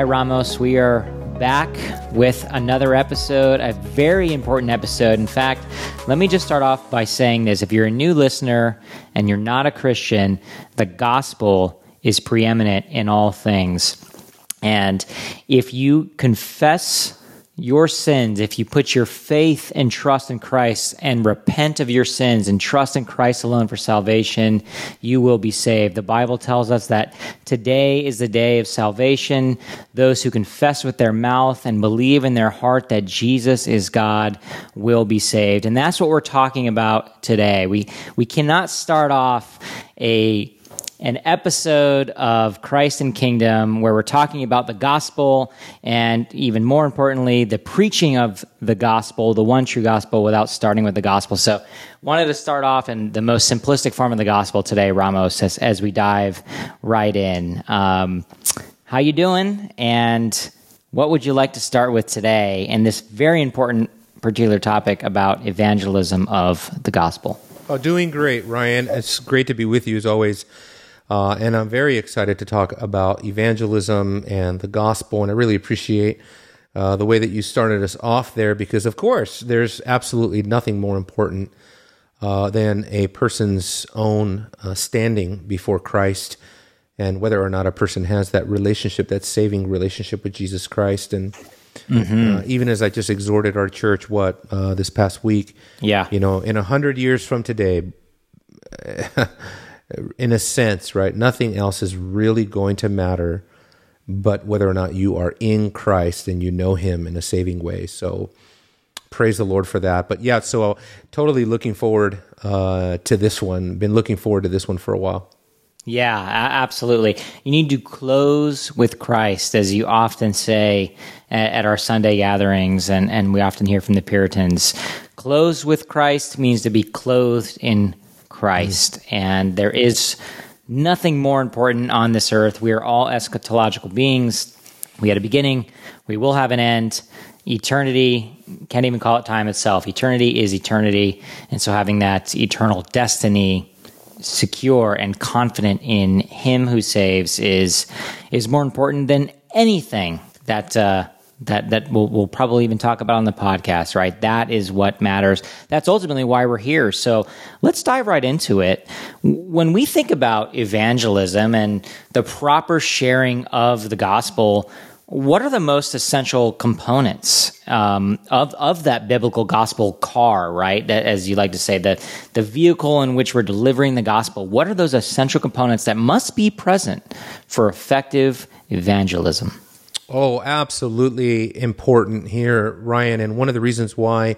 right, Ramos, we are back with another episode, a very important episode. In fact, let me just start off by saying this. If you're a new listener and you're not a Christian, the gospel is preeminent in all things. And if you confess your sins, if you put your faith and trust in Christ and repent of your sins and trust in Christ alone for salvation, you will be saved. The Bible tells us that today is the day of salvation. Those who confess with their mouth and believe in their heart that Jesus is God will be saved. And that's what we're talking about today. We, we cannot start off a an episode of Christ and Kingdom where we're talking about the gospel and even more importantly, the preaching of the gospel, the one true gospel, without starting with the gospel. So, wanted to start off in the most simplistic form of the gospel today, Ramos, as, as we dive right in. Um, how you doing? And what would you like to start with today in this very important particular topic about evangelism of the gospel? Oh, doing great, Ryan. It's great to be with you as always. Uh, and I'm very excited to talk about evangelism and the gospel. And I really appreciate uh, the way that you started us off there because, of course, there's absolutely nothing more important uh, than a person's own uh, standing before Christ and whether or not a person has that relationship, that saving relationship with Jesus Christ. And Mm-hmm. Uh, even as I just exhorted our church, what uh, this past week, yeah, you know, in a hundred years from today, in a sense, right? Nothing else is really going to matter but whether or not you are in Christ and you know Him in a saving way. So praise the Lord for that. But yeah, so totally looking forward uh, to this one. Been looking forward to this one for a while. Yeah, absolutely. You need to close with Christ, as you often say at, our Sunday gatherings, and, and we often hear from the Puritans. Close with Christ means to be clothed in Christ. And there is nothing more important on this earth. We are all eschatological beings. We had a beginning, we will have an end. Eternity, can't even call it time itself. Eternity is eternity. And so having that eternal destiny secure and confident in him who saves is is more important than anything that uh, that that we'll, we'll probably even talk about on the podcast, right? That is what matters. That's ultimately why we're here. So let's dive right into it. When we think about evangelism and the proper sharing of the gospel, what are the most essential components um, of of that biblical gospel car, right? That, as you like to say, the the vehicle in which we're delivering the gospel. What are those essential components that must be present for effective evangelism? Oh, absolutely important here, Ryan. And one of the reasons why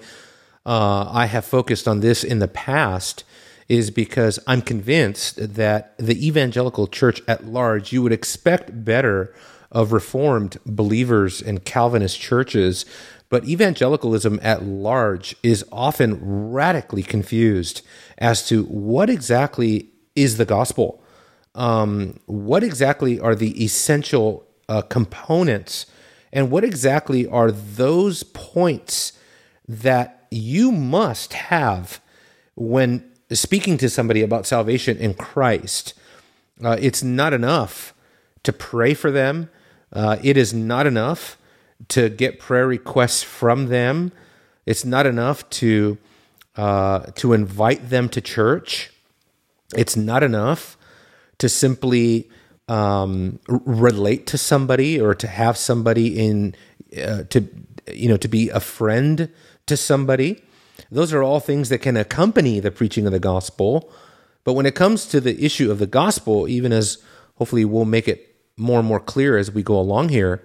uh, I have focused on this in the past is because I'm convinced that the evangelical church at large, you would expect better of Reformed believers and Calvinist churches, but evangelicalism at large is often radically confused as to what exactly is the gospel. Um, what exactly are the essential uh, components and what exactly are those points that you must have when speaking to somebody about salvation in Christ. Uh, it's not enough to pray for them. Uh, it is not enough to get prayer requests from them. It's not enough to uh, to invite them to church. It's not enough to simply um, relate to somebody or to have somebody in uh, to you know to be a friend to somebody. Those are all things that can accompany the preaching of the gospel. But when it comes to the issue of the gospel even as hopefully we'll make it more and more clear as we go along here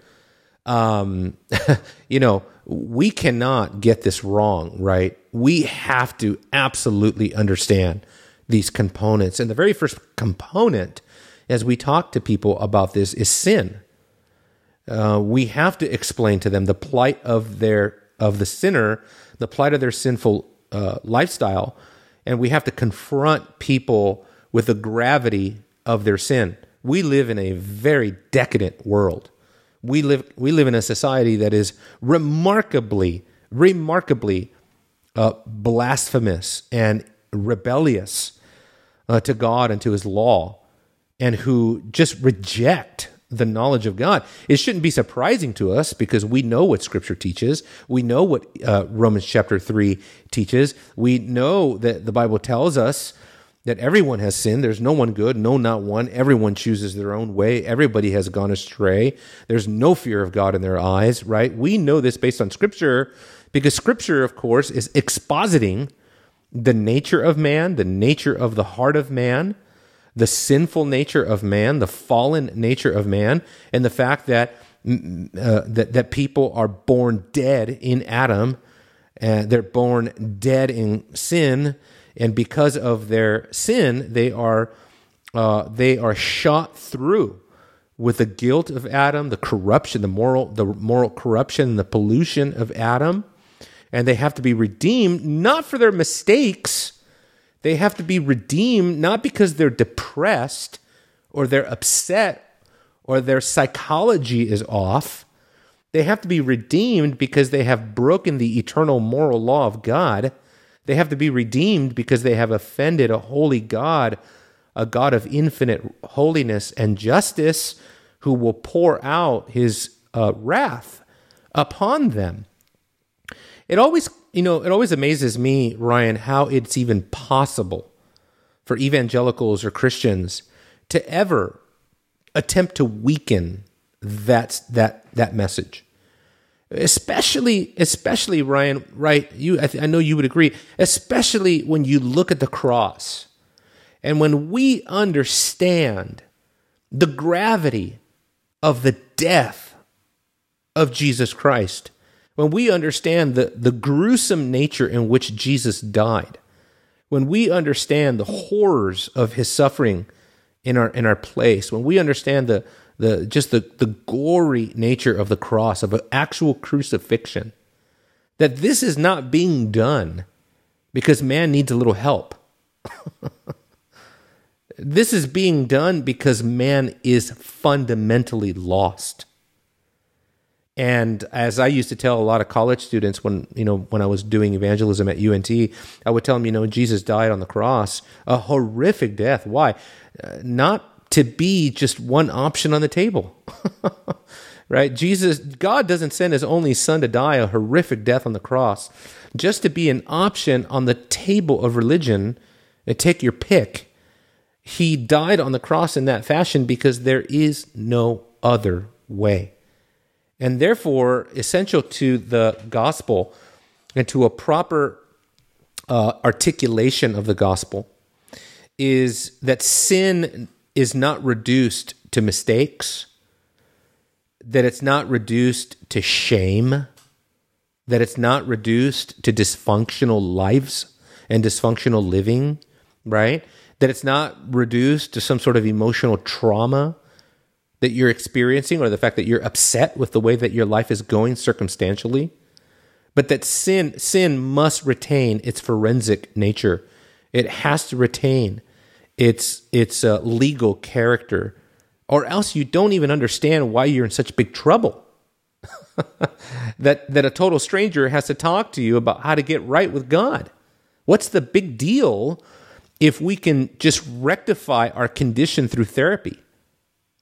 um, you know we cannot get this wrong right? We have to absolutely understand these components. And the very first component as we talk to people about this is sin. Uh, we have to explain to them the plight of their of the sinner, the plight of their sinful uh, lifestyle, and we have to confront people with the gravity of their sin. We live in a very decadent world. We live we live in a society that is remarkably, remarkably uh, blasphemous and rebellious uh, to God and to His law and who just reject the knowledge of God. It shouldn't be surprising to us because we know what Scripture teaches. We know what uh, Romans chapter 3 teaches. We know that the Bible tells us that everyone has sinned. There's no one good, no, not one. Everyone chooses their own way. Everybody has gone astray. There's no fear of God in their eyes, right? We know this based on Scripture because Scripture, of course, is expositing the nature of man, the nature of the heart of man the sinful nature of man, the fallen nature of man, and the fact that uh, that that people are born dead in Adam, and they're born dead in sin, and because of their sin, they are uh, they are shot through with the guilt of Adam, the corruption, the moral the moral corruption, the pollution of Adam, and they have to be redeemed not for their mistakes they have to be redeemed not because they're depressed or they're upset or their psychology is off. They have to be redeemed because they have broken the eternal moral law of God. They have to be redeemed because they have offended a holy God, a God of infinite holiness and justice, who will pour out his uh, wrath upon them. It always you know, it always amazes me, Ryan, how it's even possible for evangelicals or Christians to ever attempt to weaken that that that message. Especially, especially Ryan, right? You, I, th- I know you would agree. Especially when you look at the cross, and when we understand the gravity of the death of Jesus Christ when we understand the, the gruesome nature in which Jesus died, when we understand the horrors of his suffering in our in our place, when we understand the the just the, the gory nature of the cross, of an actual crucifixion, that this is not being done because man needs a little help. this is being done because man is fundamentally lost. And as I used to tell a lot of college students when you know when I was doing evangelism at UNT, I would tell them, you know, Jesus died on the cross, a horrific death. Why? Uh, not to be just one option on the table. right? Jesus, God doesn't send his only son to die a horrific death on the cross just to be an option on the table of religion and take your pick. He died on the cross in that fashion because there is no other way and therefore essential to the gospel and to a proper uh, articulation of the gospel is that sin is not reduced to mistakes, that it's not reduced to shame, that it's not reduced to dysfunctional lives and dysfunctional living, right? That it's not reduced to some sort of emotional trauma that you're experiencing or the fact that you're upset with the way that your life is going circumstantially but that sin sin must retain its forensic nature. It has to retain its its uh, legal character or else you don't even understand why you're in such big trouble. That that a total stranger has to talk to you about how to get right with God. What's the big deal if we can just rectify our condition through therapy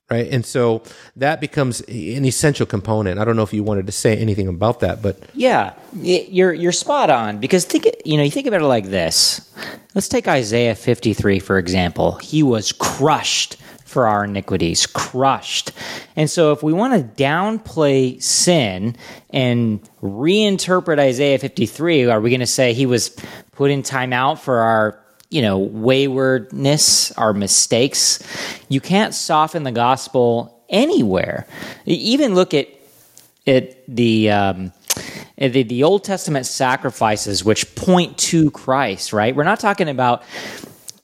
right? And so that becomes an essential component. I don't know if you wanted to say anything about that but yeah you're you're spot on. Because think you know you think about it like this. Let's take isaiah 53 for example. He was crushed for our iniquities crushed. And so if we want to downplay sin and reinterpret isaiah 53 are we going to say he was put in timeout for our you know, waywardness, our mistakes. You can't soften the gospel anywhere. Even look at at the um, the, the Old Testament sacrifices, which point to Christ. Right? We're not talking about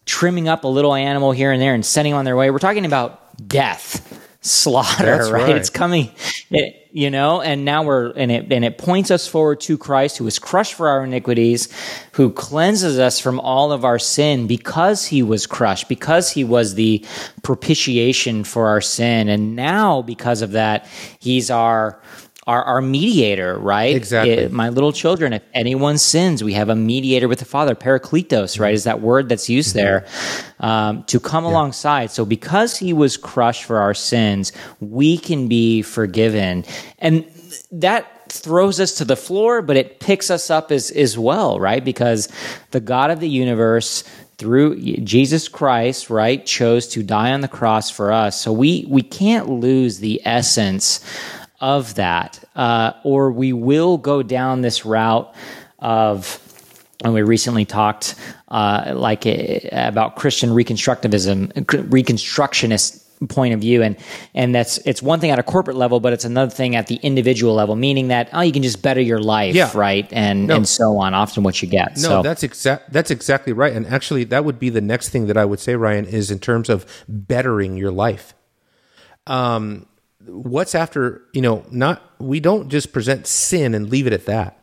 trimming up a little animal here and there and sending on their way. We're talking about death, slaughter. Right? right? It's coming. It, you know and now we're and it and it points us forward to christ who was crushed for our iniquities who cleanses us from all of our sin because he was crushed because he was the propitiation for our sin and now because of that he's our our, our mediator, right? Exactly. It- my little children, if anyone sins, we have a mediator with the Father, Parakletos, right? Is that word that's used there um, to come alongside. So because he was crushed for our sins, we can be forgiven. And that throws us to the floor, but it picks us up as, as well, right? Because the God of the universe through Jesus Christ, right, chose to die on the cross for us. So we we can't lose the essence of that, uh, or we will go down this route of. And we recently talked, uh, like uh, about Christian reconstructivism, reconstructionist point of view, and and that's it's one thing at a corporate level, but it's another thing at the individual level, meaning that oh, you can just better your life, Yeah. right, and and so on. Often, what you get. No, so that's exact. That's exactly right. And actually, that would be the next thing that I would say, Ryan, is in terms of bettering your life. Um, what's after? You know, not we don't just present sin and leave it at that.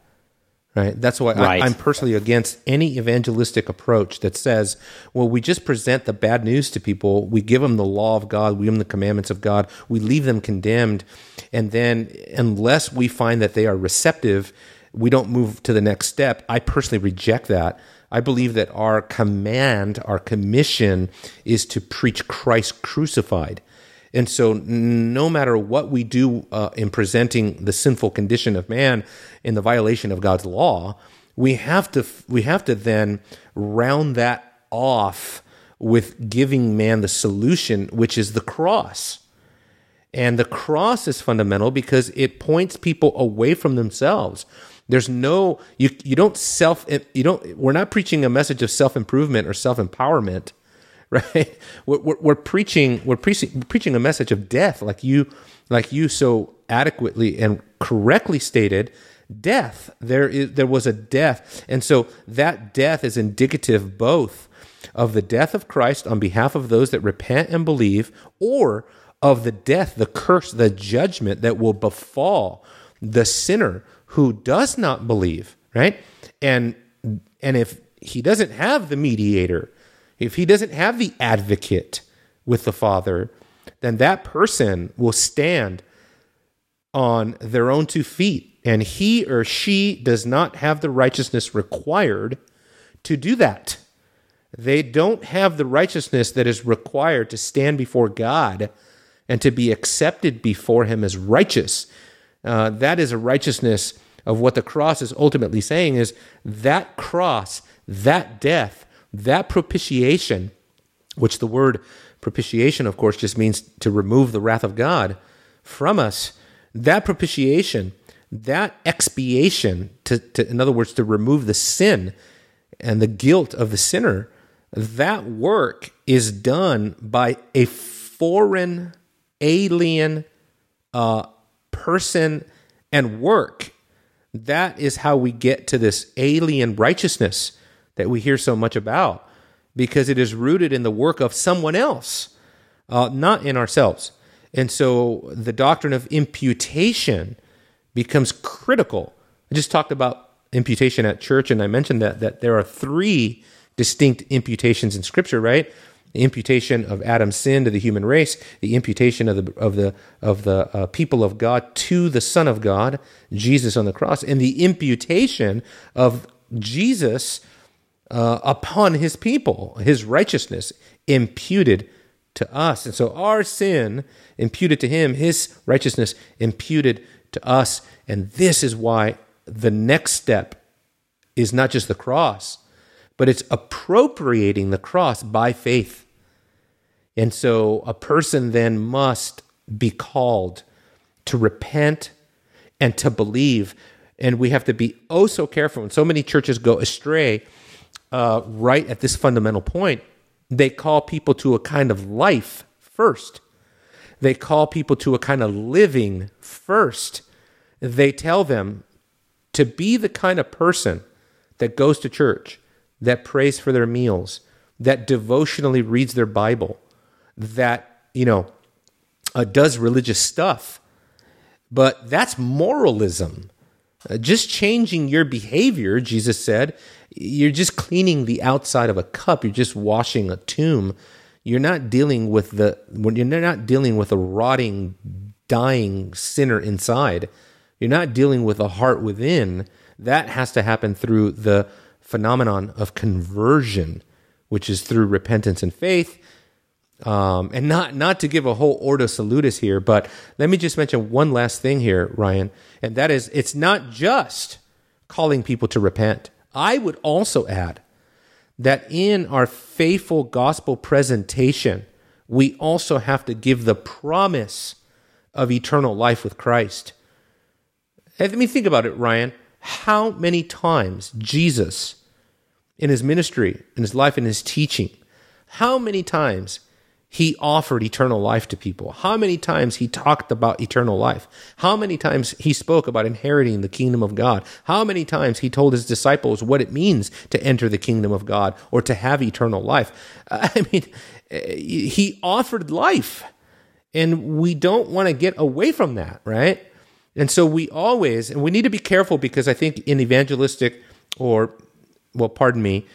Right. That's why Right. I, I'm personally against any evangelistic approach that says, well, we just present the bad news to people. We give them the law of God. We give them the commandments of God. We leave them condemned. And then, unless we find that they are receptive, we don't move to the next step. I personally reject that. I believe that our command, our commission is to preach Christ crucified. And so, no matter what we do uh, in presenting the sinful condition of man in the violation of God's law, we have to we have to then round that off with giving man the solution, which is the cross. And the cross is fundamental because it points people away from themselves. There's no you you don't self you don't we're not preaching a message of self improvement or self empowerment, right? We're, we're, we're preaching we're preaching preaching a message of death, like you like you so adequately and correctly stated. Death. There is there was a death, and so that death is indicative both of the death of Christ on behalf of those that repent and believe, or of the death, the curse, the judgment that will befall the sinner who does not believe, right? And and if he doesn't have the mediator, if he doesn't have the advocate with the Father, then that person will stand on their own two feet, and he or she does not have the righteousness required to do that. They don't have the righteousness that is required to stand before God and to be accepted before Him as righteous. Uh, that is a righteousness of what the cross is ultimately saying is that cross, that death, that propitiation, which the word propitiation, of course, just means to remove the wrath of God from us. That propitiation, that expiation, to, to in other words, to remove the sin and the guilt of the sinner, that work is done by a foreign, alien uh, person and work. That is how we get to this alien righteousness that we hear so much about, because it is rooted in the work of someone else, uh, not in ourselves. And so the doctrine of imputation becomes critical. I just talked about imputation at church, and I mentioned that that there are three distinct imputations in Scripture, right? The imputation of Adam's sin to the human race, the imputation of the of the of the uh, people of God to the Son of God, Jesus on the cross, and the imputation of Jesus uh, upon His people, His righteousness imputed to us, and so our sin imputed to Him, His righteousness imputed to us, and this is why the next step is not just the cross, but it's appropriating the cross by faith. And so a person then must be called to repent and to believe. And we have to be oh so careful. And so many churches go astray uh, right at this fundamental point. They call people to a kind of life first, they call people to a kind of living first. They tell them to be the kind of person that goes to church, that prays for their meals, that devotionally reads their Bible, that, you know, uh, does religious stuff. But that's moralism. Uh, just changing your behavior, Jesus said, you're just cleaning the outside of a cup. You're just washing a tomb. You're not dealing with the when you're not dealing with a rotting, dying sinner inside. You're not dealing with the heart within. That has to happen through the phenomenon of conversion, which is through repentance and faith. Um, and not not to give a whole ordo salutis here, but let me just mention one last thing here, Ryan, and that is it's not just calling people to repent. I would also add that in our faithful gospel presentation, we also have to give the promise of eternal life with Christ. Let me think about it, Ryan. How many times Jesus, in his ministry, in his life, in his teaching, how many times he offered eternal life to people? How many times he talked about eternal life? How many times he spoke about inheriting the kingdom of God? How many times he told his disciples what it means to enter the kingdom of God or to have eternal life? I mean, he offered life, and we don't want to get away from that, right? And so we always, and we need to be careful because I think in evangelistic or, well, pardon me,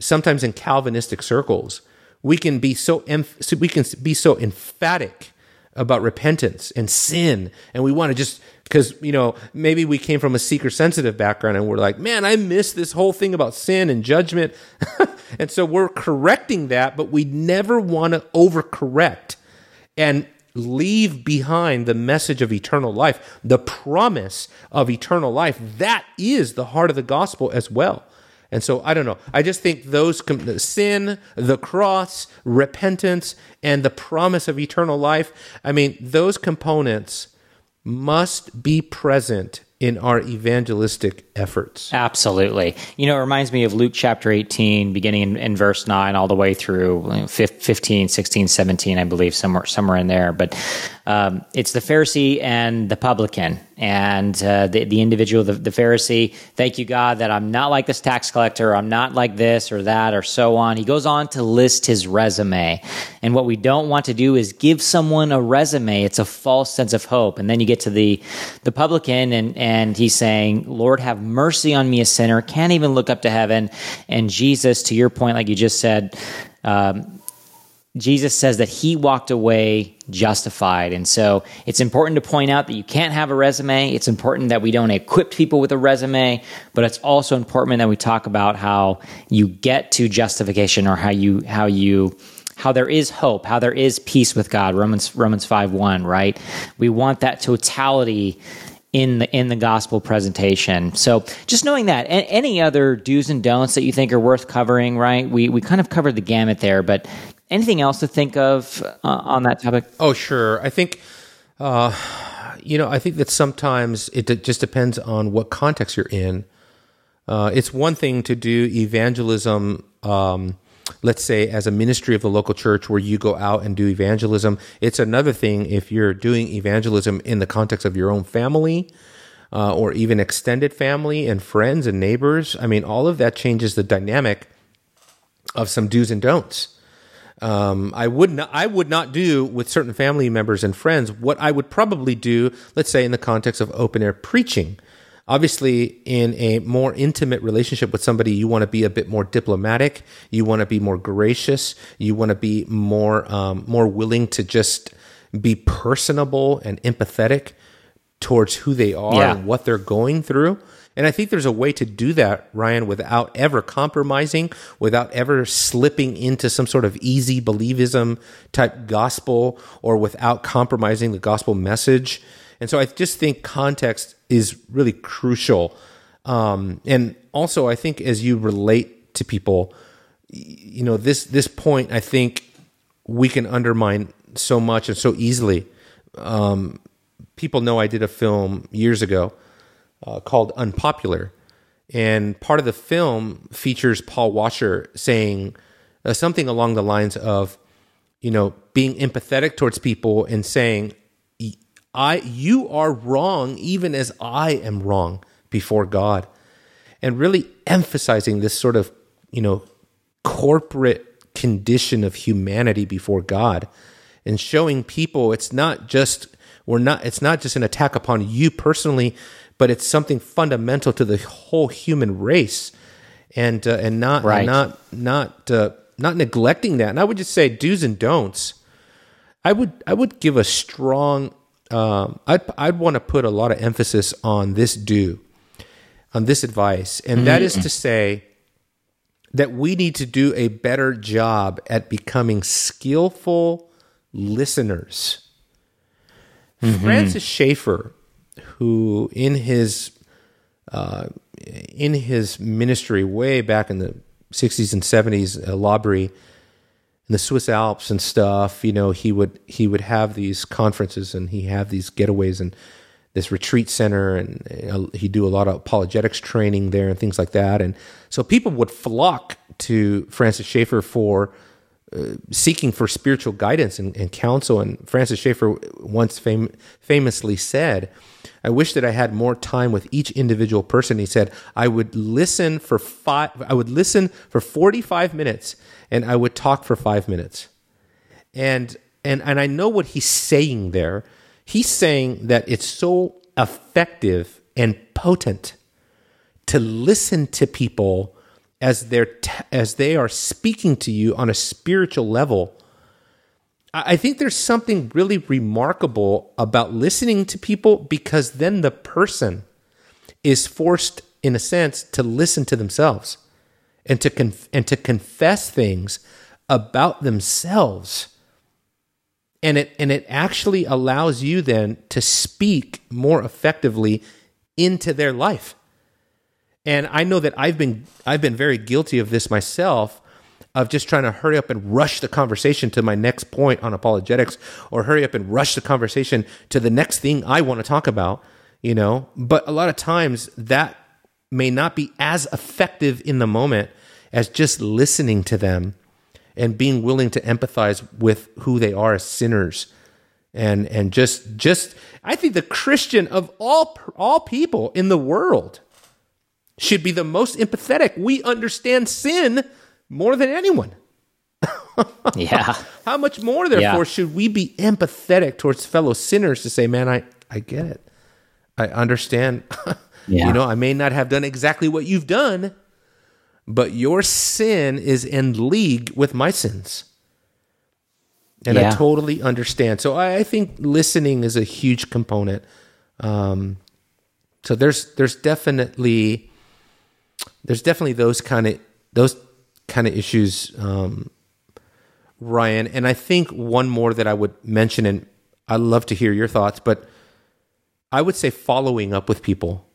sometimes in Calvinistic circles, we can be so we can be so emphatic about repentance and sin, and we want to just because you know maybe we came from a seeker sensitive background and we're like, man, I miss this whole thing about sin and judgment, and so we're correcting that, but we never want to overcorrect and leave behind the message of eternal life, the promise of eternal life. That is the heart of the gospel as well. And so I don't know. I just think those sin, the cross, repentance, and the promise of eternal life, I mean, those components must be present in our evangelistic efforts. Absolutely. You know, it reminds me of Luke chapter 18, beginning in, in verse 9, all the way through 15, 16, 17, I believe, somewhere, somewhere in there. But um, it's the Pharisee and the publican. And uh, the, the individual, the, the Pharisee, thank you, God, that I'm not like this tax collector, I'm not like this or that or so on. He goes on to list his resume. And what we don't want to do is give someone a resume. It's a false sense of hope. And then you get to the, the publican, and, and he's saying, Lord, have mercy on me, a sinner. Can't even look up to heaven. And Jesus, to your point, like you just said, um, Jesus says that he walked away justified. And so it's important to point out that you can't have a resume. It's important that we don't equip people with a resume, but it's also important that we talk about how you get to justification or how you, how you, how there is hope, how there is peace with God. Romans, Romans 5 1, right? We want that totality in the in the gospel presentation. So just knowing that, any other do's and don'ts that you think are worth covering, right? We we kind of covered the gamut there, but anything else to think of uh, on that topic? Oh, sure. I think. Uh, you know, I think that sometimes it just depends on what context you're in. Uh, it's one thing to do evangelism um, let's say as a ministry of the local church where you go out and do evangelism. It's another thing if you're doing evangelism in the context of your own family. Uh, or even extended family and friends and neighbors. I mean, all of that changes the dynamic of some do's and don'ts. Um, I would not, I would not do with certain family members and friends what I would probably do, let's say, in the context of open air preaching. Obviously, in a more intimate relationship with somebody, you want to be a bit more diplomatic. You want to be more gracious. You want to be more um, more willing to just be personable and empathetic towards who they are yeah. and what they're going through. And I think there's a way to do that, Ryan, without ever compromising, without ever slipping into some sort of easy believism type gospel, or without compromising the gospel message. And so I just think context is really crucial. Um, and also, I think as you relate to people, you know, this this point, I think we can undermine so much and so easily. Um, people know I did a film years ago uh, called Unpopular, and part of the film features Paul Washer saying uh, something along the lines of, you know, being empathetic towards people and saying, I you are wrong even as I am wrong before God. And really emphasizing this sort of, you know, corporate condition of humanity before God and showing people it's not just we're not it's not just an attack upon you personally, but it's something fundamental to the whole human race. And uh, and not right. and not not uh, not neglecting that. And I would just say do's and don'ts. I would I would give a strong um, I'd I'd want to put a lot of emphasis on this do, on this advice, and that is to say that we need to do a better job at becoming skillful listeners. Francis Schaeffer, who in his uh, in his ministry way back in the 60s and 70s, uh, L'Abri, in the Swiss Alps and stuff, you know, he would he would have these conferences and he have these getaways and this retreat center and uh, he'd do a lot of apologetics training there and things like that. And so people would flock to Francis Schaeffer for uh, seeking for spiritual guidance and, and, counsel. And Francis Schaeffer once fam- famously said, I wish that I had more time with each individual person. He said, I would listen for five, I would listen for 45 minutes and I would talk for five minutes. And, and, and I know what he's saying there. He's saying that it's so effective and potent to listen to people as they're t- as they are speaking to you on a spiritual level. I think there's something really remarkable about listening to people because then the person is forced, in a sense, to listen to themselves and to conf- and to confess things about themselves. And it and it actually allows you then to speak more effectively into their life. And I know that I've been I've been very guilty of this myself of just trying to hurry up and rush the conversation to my next point on apologetics or hurry up and rush the conversation to the next thing I want to talk about, you know. But a lot of times that may not be as effective in the moment as just listening to them and being willing to empathize with who they are as sinners and and just just I think the Christian of all all people in the world should be the most empathetic. We understand sin more than anyone. yeah. How much more, therefore, yeah. should we be empathetic towards fellow sinners to say, man, I, I get it. I understand. yeah. You know, I may not have done exactly what you've done, but your sin is in league with my sins. And yeah. I totally understand. So I, I, think listening is a huge component. Um, so there's there's definitely there's definitely those kind of those kind of issues, um, Ryan. And I think one more that I would mention, and I'd love to hear your thoughts, but I would say following up with people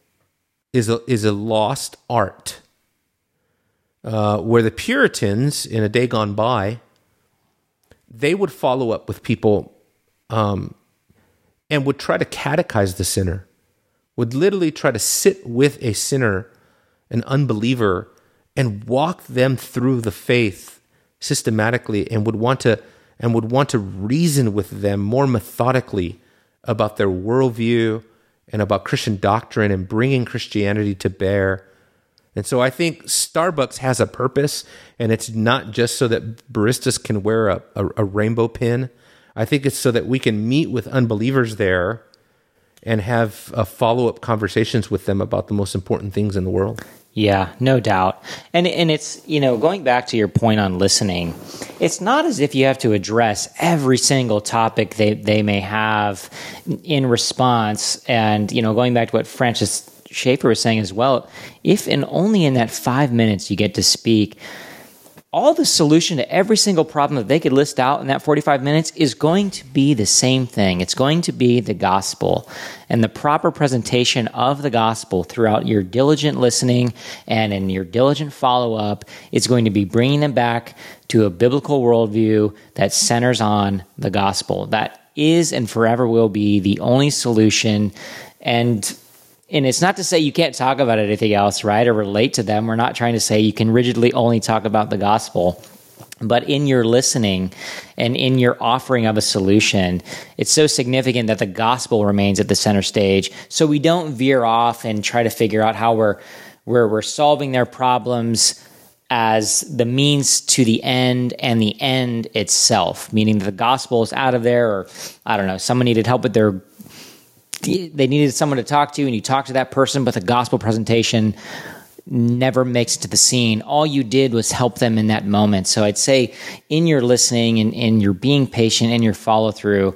is a is a lost art. Uh, where the Puritans in a day gone by, they would follow up with people um, and would try to catechize the sinner, would literally try to sit with a sinner an unbeliever and walk them through the faith systematically and would want to and would want to reason with them more methodically about their worldview and about Christian doctrine and bringing Christianity to bear. And so I think Starbucks has a purpose, and it's not just so that baristas can wear a, a, a rainbow pin. I think it's so that we can meet with unbelievers there and have uh, follow up conversations with them about the most important things in the world. Yeah, no doubt. And and it's, you know, going back to your point on listening, it's not as if you have to address every single topic they they may have in response and, you know, going back to what Francis Schaeffer was saying as well, if and only in that 5 minutes you get to speak, all the solution to every single problem that they could list out in that 45 minutes is going to be the same thing. It's going to be the gospel and the proper presentation of the gospel throughout your diligent listening and in your diligent follow up is going to be bringing them back to a biblical worldview that centers on the gospel. That is and forever will be the only solution. And and it's not to say you can't talk about anything else, right, or relate to them. We're not trying to say you can rigidly only talk about the gospel. But in your listening and in your offering of a solution, it's so significant that the gospel remains at the center stage. So we don't veer off and try to figure out how we're where we're solving their problems as the means to the end and the end itself, meaning the gospel is out of there, or I don't know, someone needed help with their they needed someone to talk to, and you talked to that person, but the gospel presentation never makes it to the scene. All you did was help them in that moment. So I'd say in your listening and in your being patient and your follow through,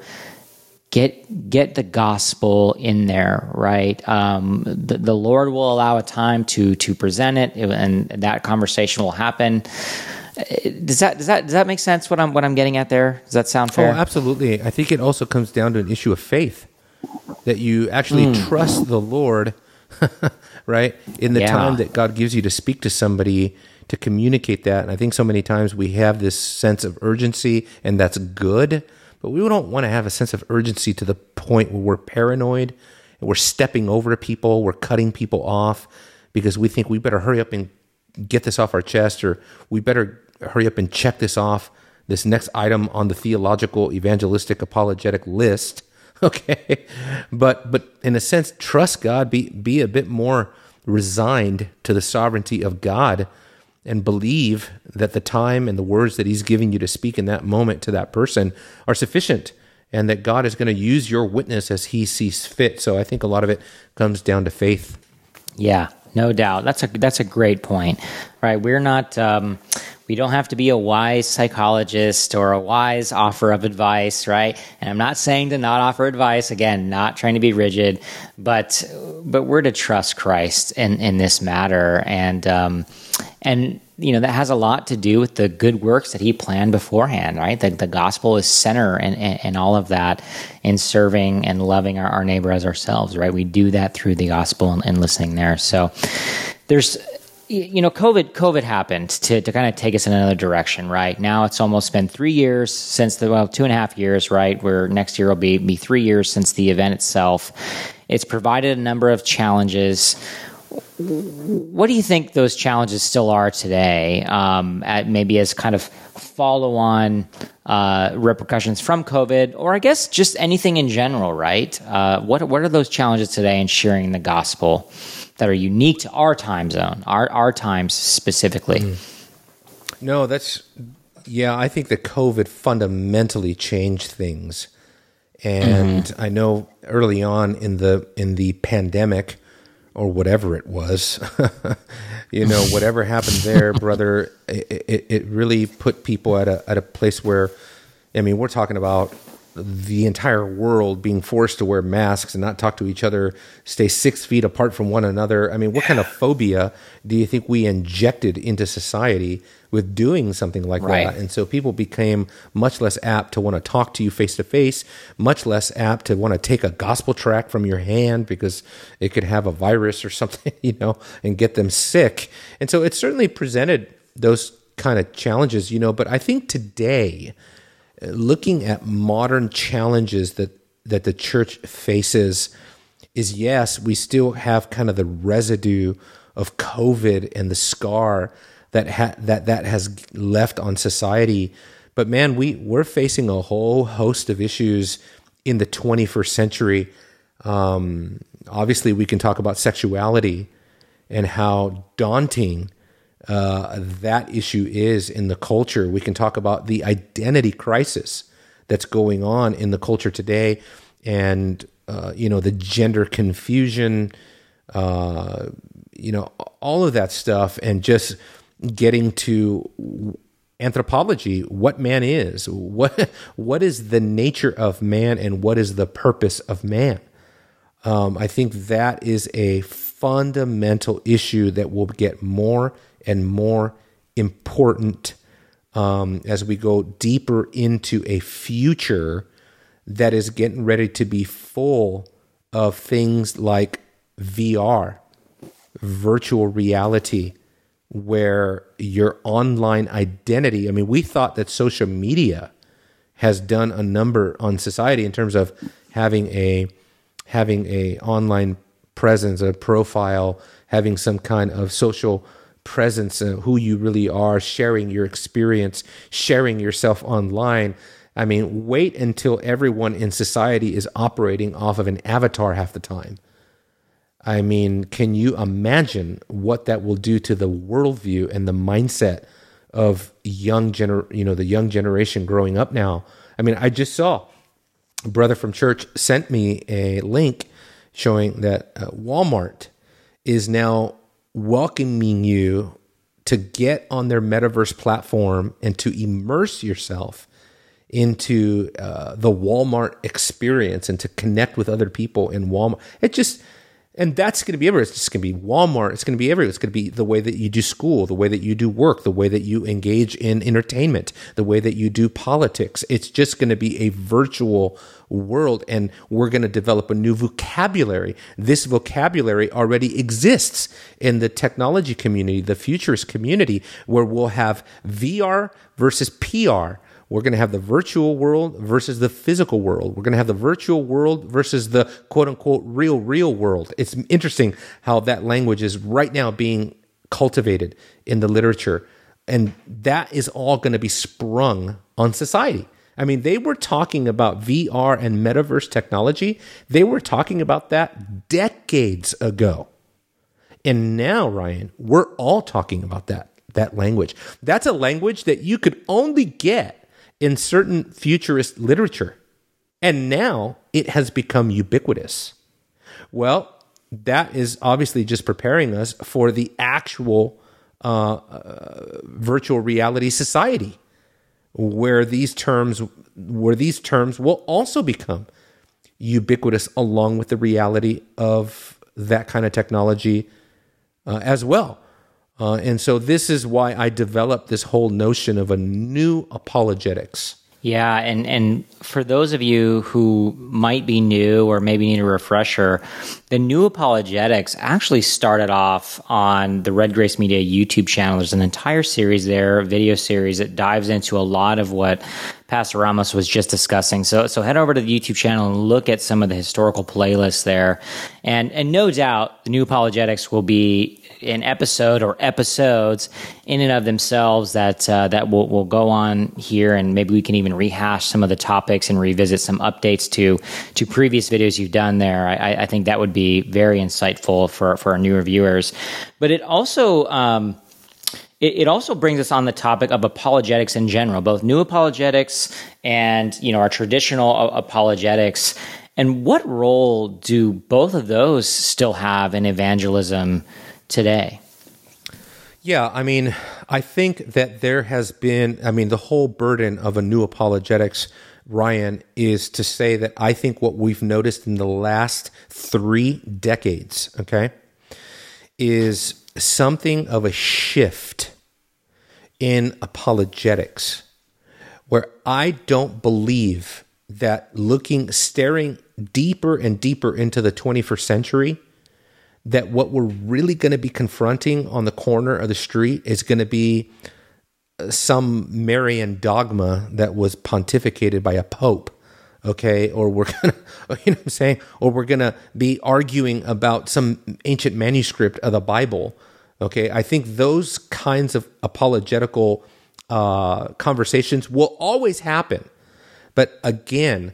get get the gospel in there, right? Um, the, the Lord will allow a time to to present it, and that conversation will happen. Does that does that does that make sense? What I'm what I'm getting at there? Does that sound fair? Oh, absolutely. I think it also comes down to an issue of faith that you actually mm. trust the Lord, right? In the yeah. time that God gives you to speak to somebody to communicate that. And I think so many times we have this sense of urgency, and that's good. But we don't want to have a sense of urgency to the point where we're paranoid and we're stepping over people, we're cutting people off because we think we better hurry up and get this off our chest, or we better hurry up and check this off, this next item on the theological, evangelistic, apologetic list. Okay. But but in a sense, trust God, be be a bit more resigned to the sovereignty of God and believe that the time and the words that he's giving you to speak in that moment to that person are sufficient and that God is going to use your witness as he sees fit. So I think a lot of it comes down to faith. Yeah, no doubt. That's a that's a great point. Right? We're not um, we don't have to be a wise psychologist or a wise offer of advice, right? And I'm not saying to not offer advice. Again, not trying to be rigid, but but we're to trust Christ in in this matter, and um, and you know that has a lot to do with the good works that he planned beforehand right the, the gospel is center and, and, and all of that in serving and loving our, our, neighbor as ourselves right we do that through the gospel and, and listening there so there's you know covid covid happened to, to kind of take us in another direction right now it's almost been three years since the well two and a half years right where next year will be be three years since the event itself it's provided a number of challenges what do you think those challenges still are today? Um, at maybe as kind of follow on uh, repercussions from COVID, or I guess just anything in general, right? Uh, what what are those challenges today in sharing the gospel that are unique to our time zone, our our times specifically? Mm. No, that's yeah. I think that COVID fundamentally changed things, and mm-hmm. I know early on in the in the pandemic or whatever it was. you know, whatever happened there, brother, it, it, it, really put people at a at a place where, I mean, we're talking about the entire world being forced to wear masks and not talk to each other, stay six feet apart from one another. I mean, what kind of phobia do you think we injected into society with doing something like right. that? And so people became much less apt to want to talk to you face to face, much less apt to want to take a gospel track from your hand because it could have a virus or something, you know, and get them sick. And so it certainly presented those kind of challenges, you know, but I think today, looking at modern challenges that that the church faces is yes, we still have kind of the residue of COVID and the scar that ha- that that has left on society. But man, we we're facing a whole host of issues in the 21st century. Um, obviously, we can talk about sexuality and how daunting uh, that issue is in the culture. We can talk about the identity crisis that's going on in the culture today, and uh, you know the gender confusion, uh, you know all of that stuff, and just getting to anthropology what man is what what is the nature of man and what is the purpose of man um, i think that is a fundamental issue that will get more and more important um, as we go deeper into a future that is getting ready to be full of things like VR, virtual reality, where your online identity. I mean, we thought that social media has done a number on society in terms of having a having a online presence, a profile, having some kind of social presence and who you really are, sharing your experience, sharing yourself online. I mean, wait until everyone in society is operating off of an avatar half the time. I mean, can you imagine what that will do to the worldview and the mindset of young gener, you know, the young generation growing up now? I mean, I just saw a brother from church sent me a link showing that uh, Walmart is now welcoming you to get on their metaverse platform and to immerse yourself into uh, the Walmart experience and to connect with other people in Walmart. It just and that's going to be everywhere. It's just going to be Walmart. It's going to be everywhere. It's going to be the way that you do school, the way that you do work, the way that you engage in entertainment, the way that you do politics. It's just going to be a virtual world, and we're going to develop a new vocabulary. This vocabulary already exists in the technology community, the futurist community, where we'll have VR versus PR we're going to have the virtual world versus the physical world. We're going to have the virtual world versus the quote unquote real, real world. It's interesting how that language is right now being cultivated in the literature. And that is all going to be sprung on society. I mean, they were talking about VR and metaverse technology. They were talking about that decades ago. And now, Ryan, we're all talking about that that language. That's a language that you could only get in certain futurist literature. And now it has become ubiquitous. Well, that is obviously just preparing us for the actual uh, uh, virtual reality society, where these terms, where these terms will also become ubiquitous, along with the reality of that kind of technology uh, as well. Uh, and so this is why I developed this whole notion of a new apologetics. Yeah, and and for those of you who might be new or maybe need a refresher, the new apologetics actually started off on the Red Grace Media YouTube channel. There's an entire series there, a video series that dives into a lot of what Pastor Ramos was just discussing. So, so head over to the YouTube channel and look at some of the historical playlists there. And, and no doubt the new apologetics will be an episode or episodes in and of themselves that, uh, that will, will go on here. And maybe we can even rehash some of the topics and revisit some updates to, to previous videos you've done there. I, I think that would be very insightful for, for our newer viewers. But it also, um, it, it also brings us on the topic of apologetics in general, both new apologetics and you know our traditional apologetics. And what role do both of those still have in evangelism today? Yeah, I mean, I think that there has been, I mean, the whole burden of a new apologetics, Ryan, is to say that I think what we've noticed in the last three decades, okay, is something of a shift in apologetics where I don't believe that looking, staring deeper and deeper into the 21st century, that what we're really going to be confronting on the corner of the street is going to be uh, some Marian dogma that was pontificated by a pope okay? Or we're gonna you know what i'm saying? Or we're gonna be arguing about some ancient manuscript of the bible okay i think those kinds of apologetical uh, conversations will always happen but again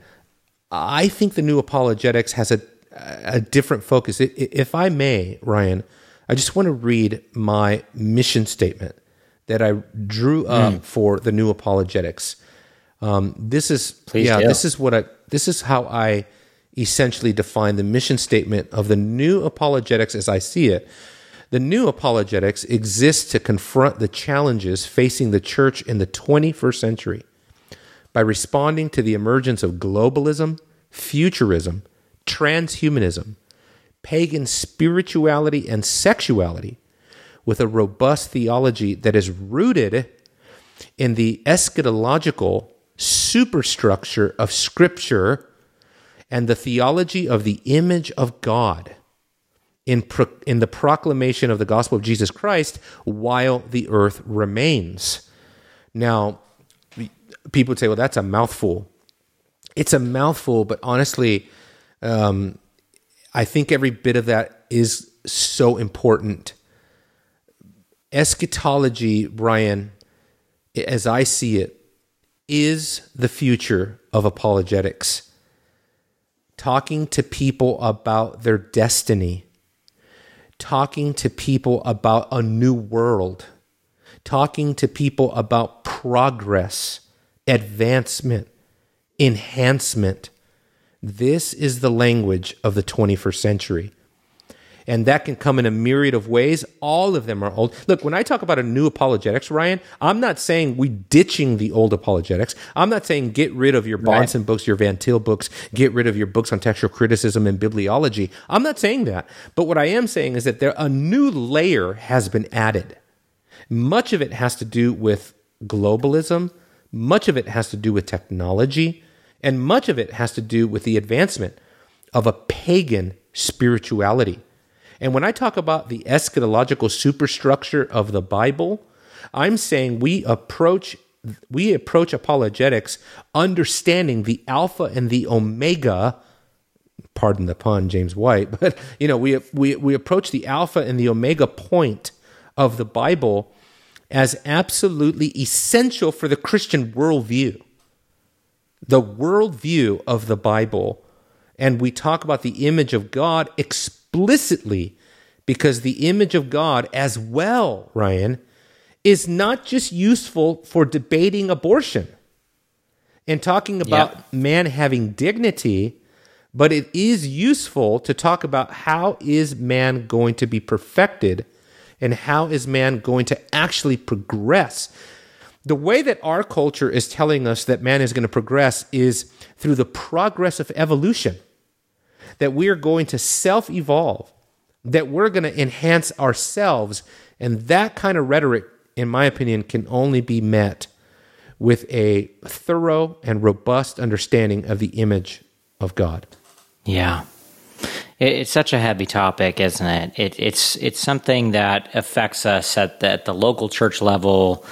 i think the new apologetics has a, a different focus if i may ryan i just want to read my mission statement that i drew up mm. for the new apologetics um, this is Please yeah, do. this is what I this is how I essentially define the mission statement of the new apologetics as I see it. The new apologetics exists to confront the challenges facing the church in the 21st century by responding to the emergence of globalism, futurism, transhumanism, pagan spirituality, and sexuality with a robust theology that is rooted in the eschatological superstructure of Scripture and the theology of the image of God in, pro- in the proclamation of the gospel of Jesus Christ while the earth remains. Now, people would say, well, that's a mouthful. It's a mouthful, but honestly, um, I think every bit of that is so important. Eschatology, Ryan, as I see it, is the future of apologetics. Talking to people about their destiny, talking to people about a new world, talking to people about progress, advancement, enhancement. This is the language of the 21st century. And that can come in a myriad of ways. All of them are old. Look, when I talk about a new apologetics, Ryan, I'm not saying we ditching the old apologetics. I'm not saying get rid of your Bahnsen right. books, your Van Til books, get rid of your books on textual criticism and bibliology. I'm not saying that. But what I am saying is that there a new layer has been added. Much of it has to do with globalism. Much of it has to do with technology. And much of it has to do with the advancement of a pagan spirituality. And when I talk about the eschatological superstructure of the Bible, I'm saying we approach we approach apologetics understanding the alpha and the omega pardon the pun James White but you know we we we approach the alpha and the omega point of the Bible as absolutely essential for the Christian worldview. The worldview of the Bible. And we talk about the image of God explicitly because the image of God as well, Ryan, is not just useful for debating abortion and talking about yep. man having dignity, but it is useful to talk about how is man going to be perfected and how is man going to actually progress. The way that our culture is telling us that man is going to progress is through the progress of evolution that we are going to self evolve, that we're going to enhance ourselves. And that kind of rhetoric, in my opinion, can only be met with a thorough and robust understanding of the image of God. Yeah. It's such a heavy topic, isn't it? it it's it's something that affects us at the, at the local church level,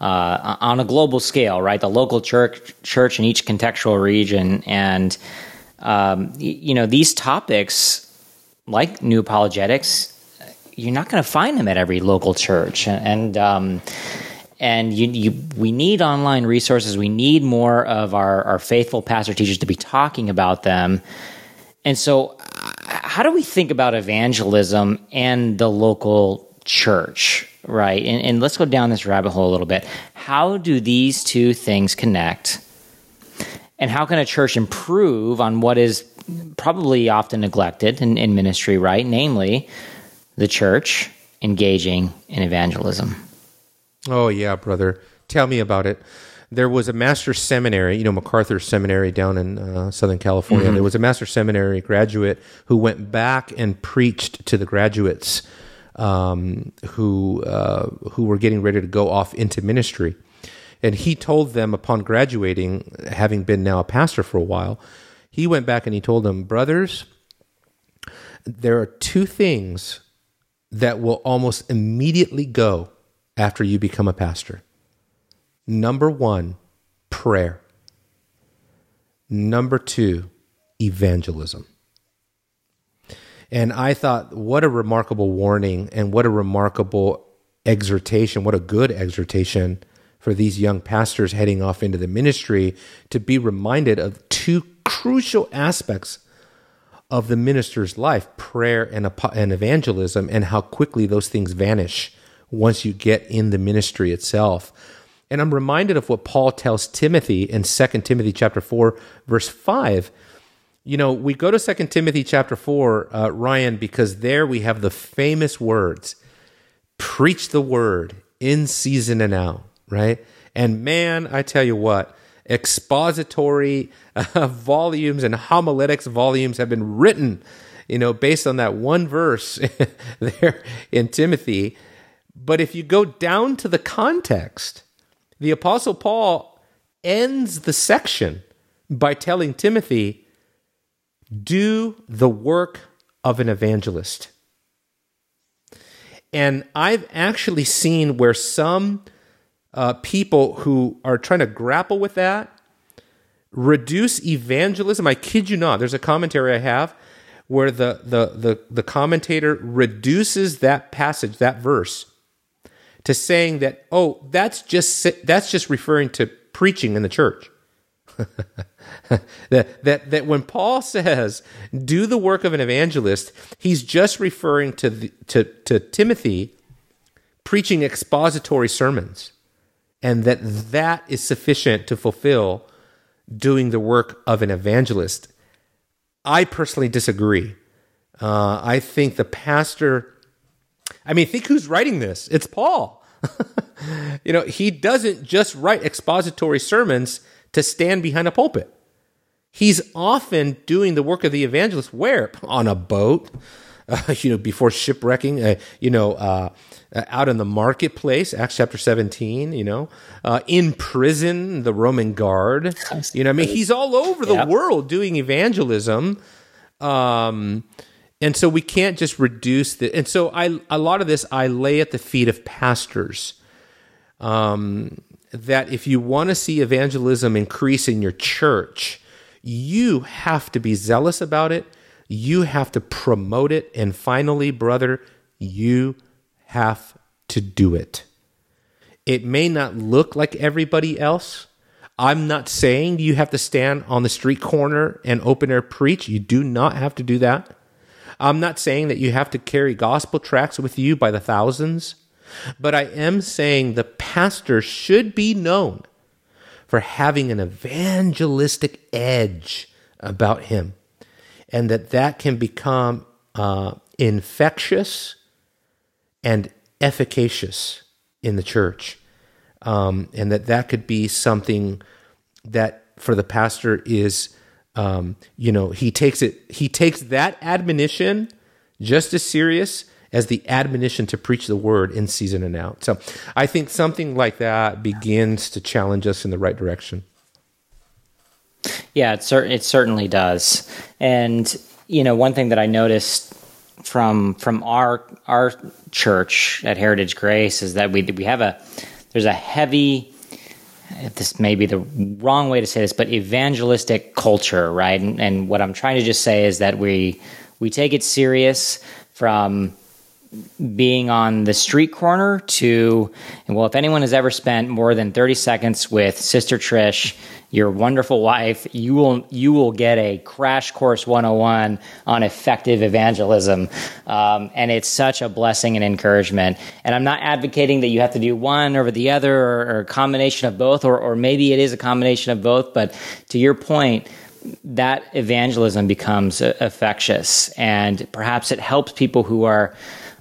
uh, on a global scale, right? The local church church in each contextual region, and um, you know, these topics, like new apologetics, you're not going to find them at every local church, and um, and you, you, we need online resources. We need more of our, our faithful pastor teachers to be talking about them. And so, how do we think about evangelism and the local church, right? And, and let's go down this rabbit hole a little bit. How do these two things connect? And how can a church improve on what is probably often neglected in, in ministry, right? Namely, the church engaging in evangelism. Oh, yeah, brother. Tell me about it. There was a master's seminary, you know, MacArthur Seminary down in uh, Southern California. Mm-hmm. There was a master's seminary graduate who went back and preached to the graduates um, who uh, who were getting ready to go off into ministry. And he told them upon graduating, having been now a pastor for a while, he went back and he told them, Brothers, there are two things that will almost immediately go after you become a pastor. Number one, prayer. Number two, evangelism. And I thought, what a remarkable warning and what a remarkable exhortation, what a good exhortation for these young pastors heading off into the ministry to be reminded of two crucial aspects of the minister's life prayer and, and evangelism, and how quickly those things vanish once you get in the ministry itself. And I'm reminded of what Paul tells Timothy in 2 Timothy chapter 4, verse 5. You know, we go to 2 Timothy chapter 4, uh, Ryan, because there we have the famous words preach the word in season and out right? And man, I tell you what, expository uh, volumes and homiletics volumes have been written, you know, based on that one verse there in Timothy. But if you go down to the context, the Apostle Paul ends the section by telling Timothy, do the work of an evangelist. And I've actually seen where some uh, people who are trying to grapple with that reduce evangelism. I kid you not. There's a commentary I have where the, the, the, the commentator reduces that passage, that verse, to saying that, oh, that's just, that's just referring to preaching in the church. that, that, that when Paul says, do the work of an evangelist, he's just referring to, the, to, to Timothy preaching expository sermons and that that is sufficient to fulfill doing the work of an evangelist. I personally disagree. Uh, I think the pastor, I mean, think who's writing this? It's Paul. you know, he doesn't just write expository sermons to stand behind a pulpit. He's often doing the work of the evangelist where? On a boat, uh, you know, before shipwrecking, uh, you know, uh, out in the marketplace, Acts chapter 17, you know, uh, in prison, the Roman guard, you know, I mean, he's all over the world doing evangelism. Um, and so we can't just reduce the, and so I, a lot of this I lay at the feet of pastors. Um, that if you want to see evangelism increase in your church, you have to be zealous about it. You have to promote it. And finally, brother, you have to do it. It may not look like everybody else. I'm not saying you have to stand on the street corner and open air preach. You do not have to do that. I'm not saying that you have to carry gospel tracts with you by the thousands, but I am saying the pastor should be known for having an evangelistic edge about him, and that that can become uh, infectious and efficacious in the church, um, and that that could be something that for the pastor is, um, you know, he takes it, he takes that admonition just as serious as the admonition to preach the word in season and out. So I think something like that begins to challenge us in the right direction. Yeah, it, cer- it certainly does. And, you know, one thing that I noticed from from our our church at Heritage Grace is that we we have a there's a heavy this may be the wrong way to say this, but evangelistic culture, right? And, and what I'm trying to just say is that we we take it serious from being on the street corner to well if anyone has ever spent more than 30 seconds with sister trish your wonderful wife you will you will get a crash course 101 on effective evangelism. Um, and it's such a blessing and encouragement. And i'm not advocating that you have to do one over the other or, or a combination of both or, or maybe it is a combination of both but to your point that evangelism becomes infectious and perhaps it helps people who are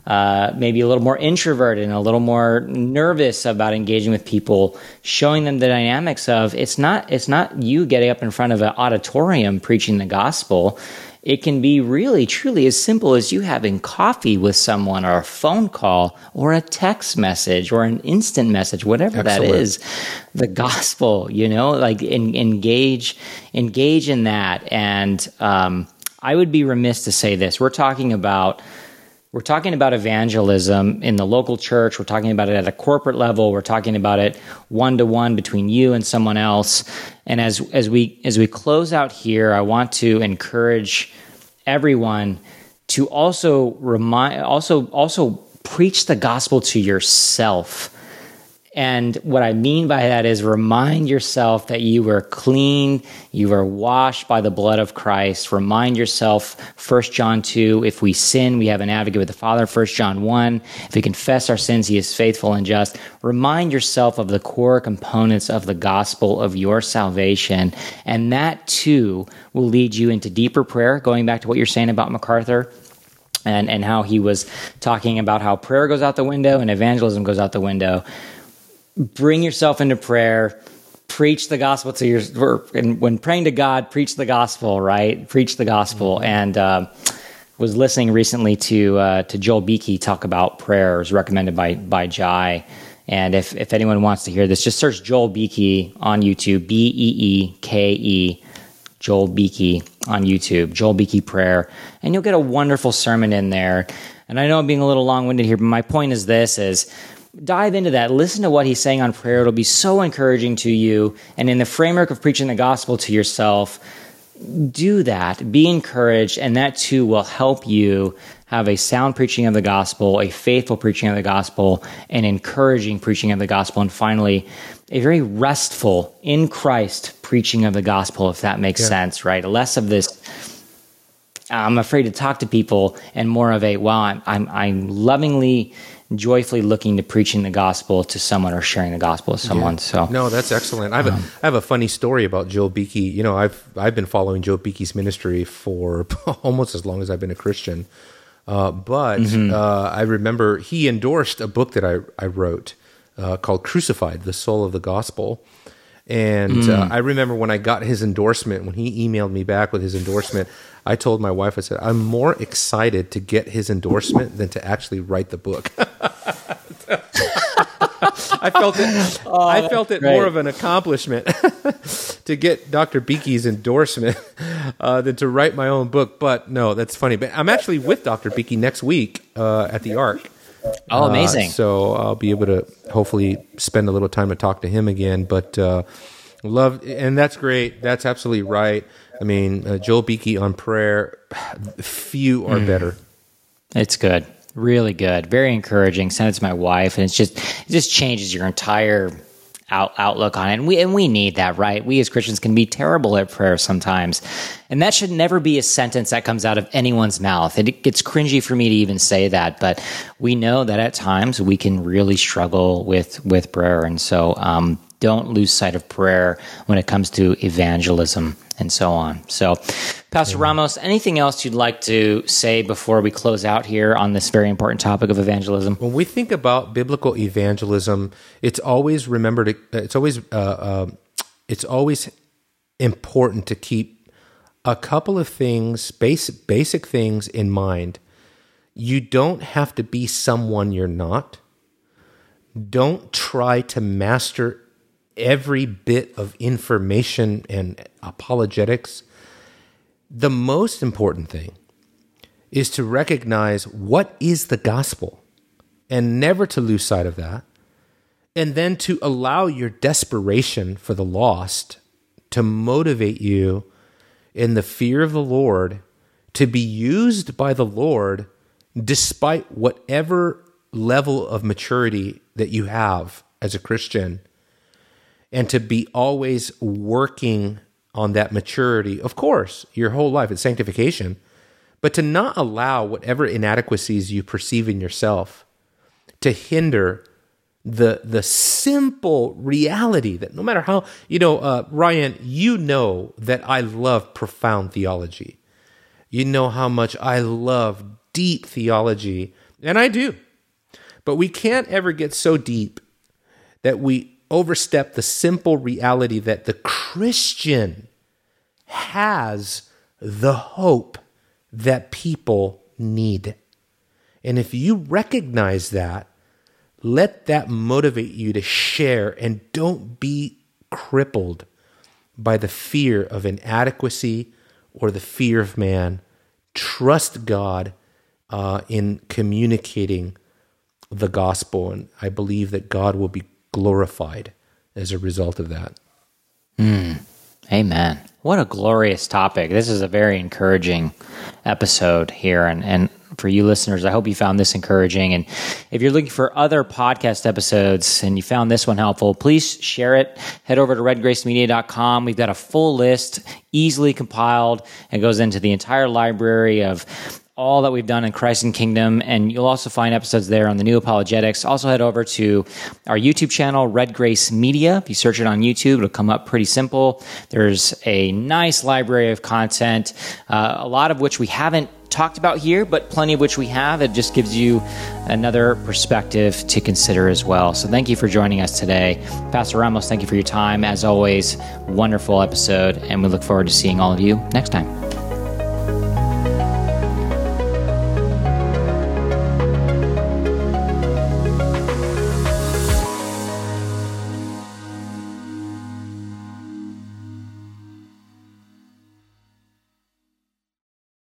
uh, maybe a little more introverted and a little more nervous about engaging with people, showing them the dynamics of it's not it's not you getting up in front of an auditorium preaching the gospel. It can be really truly as simple as you having coffee with someone or a phone call or a text message or an instant message, whatever Excellent. that is. The gospel, you know, like in, engage engage in that. And um, I would be remiss to say this. We're talking about we're talking about evangelism in the local church. We're talking about it at a corporate level. We're talking about it one to one between you and someone else. And as as we as we close out here, I want to encourage everyone to also remind also also preach the gospel to yourself and what I mean by that is remind yourself that you were clean, you were washed by the blood of Christ. Remind yourself, 1 John 2, if we sin, we have an advocate with the Father. 1 John 1, if we confess our sins, he is faithful and just. Remind yourself of the core components of the gospel of your salvation. And that too will lead you into deeper prayer, going back to what you're saying about MacArthur and, and how he was talking about how prayer goes out the window and evangelism goes out the window bring yourself into prayer preach the gospel to your and when praying to god preach the gospel right? Preach the gospel. Mm-hmm. and uh, was listening recently to uh, to joel beeke talk about prayer. It was recommended by by jai. And if if anyone wants to hear this just search joel beeke on youtube. B-e-e-k-e joel beeke on youtube. Joel beeke prayer. And you'll get a wonderful sermon in there. And i know i'm being a little long-winded here but my point is this is dive into that. Listen to what he's saying on prayer. It'll be so encouraging to you. And in the framework of preaching the gospel to yourself, do that. Be encouraged, and that too will help you have a sound preaching of the gospel, a faithful preaching of the gospel, an encouraging preaching of the gospel, and finally, a very restful in Christ preaching of the gospel, if that makes yeah. sense, right? Less of this. I'm afraid to talk to people, and more of a well, I'm I'm, I'm lovingly joyfully looking to preaching the gospel to someone or sharing the gospel with someone. So No, that's excellent. I have, a, I have a funny story about Joe Beeke. You know, I've I've been following Joe Beeke's ministry for almost as long as I've been a Christian. Uh, but uh, I remember he endorsed a book that I, I wrote uh, called Crucified, the Soul of the Gospel. And uh, I remember when I got his endorsement, when he emailed me back with his endorsement, I told my wife, I said, I'm more excited to get his endorsement than to actually write the book. I felt it. I felt it more of an accomplishment to get Dr. Beeke's endorsement uh, than to write my own book. But no, that's funny. But I'm actually with Dr. Beeke next week uh, at the Ark. Oh, amazing. Uh, so I'll be able to hopefully spend a little time to talk to him again. But uh, love, and that's great. That's absolutely right. I mean, uh, Joel Beeke on prayer. Few Mm. are better. It's good. Really good. Very encouraging. Send it to my wife and it's just it just changes your entire out, outlook on it. And we and we need that, right? We as Christians can be terrible at prayer sometimes. And that should never be a sentence that comes out of anyone's mouth. It gets cringy for me to even say that, but we know that at times we can really struggle with with prayer. And so um, don't lose sight of prayer when it comes to evangelism and so on. So, Pastor Ramos, anything else you'd like to say before we close out here on this very important topic of evangelism? when we think about biblical evangelism, it's always remember to. It's always uh, uh, it's always important to keep a couple of things, basic basic things in mind. You don't have to be someone you're not. Don't try to master every bit of information and apologetics. The most important thing is to recognize what is the gospel and never to lose sight of that. And then to allow your desperation for the lost to motivate you in the fear of the Lord to be used by the Lord despite whatever level of maturity that you have as a Christian and to be always working on that maturity. Of course, your whole life, it's sanctification, but to not allow whatever inadequacies you perceive in yourself to hinder the the simple reality that no matter how you know uh, Ryan, you know that I love profound theology. You know how much I love deep theology, and I do. But we can't ever get so deep that we overstep the simple reality that the Christian has the hope that people need. And if you recognize that, let that motivate you to share and don't be crippled by the fear of inadequacy or the fear of man. Trust God uh, in communicating the gospel, and I believe that God will be glorified as a result of that. Hmm. Amen. What a glorious topic. This is a very encouraging episode here. And, and for you listeners, I hope you found this encouraging. And if you're looking for other podcast episodes and you found this one helpful, please share it. Head over to redgracemedia.com. We've got a full list, easily compiled. and goes into the entire library of all that we've done in Christ and Kingdom, and you'll also find episodes there on the new apologetics. Also, head over to our YouTube channel, Red Grace Media. If you search it on YouTube, it'll come up pretty simple. There's a nice library of content, uh, a lot of which we haven't talked about here, but plenty of which we have. It just gives you another perspective to consider as well. So, thank you for joining us today. Pastor Ramos, thank you for your time. As always, wonderful episode, and we look forward to seeing all of you next time.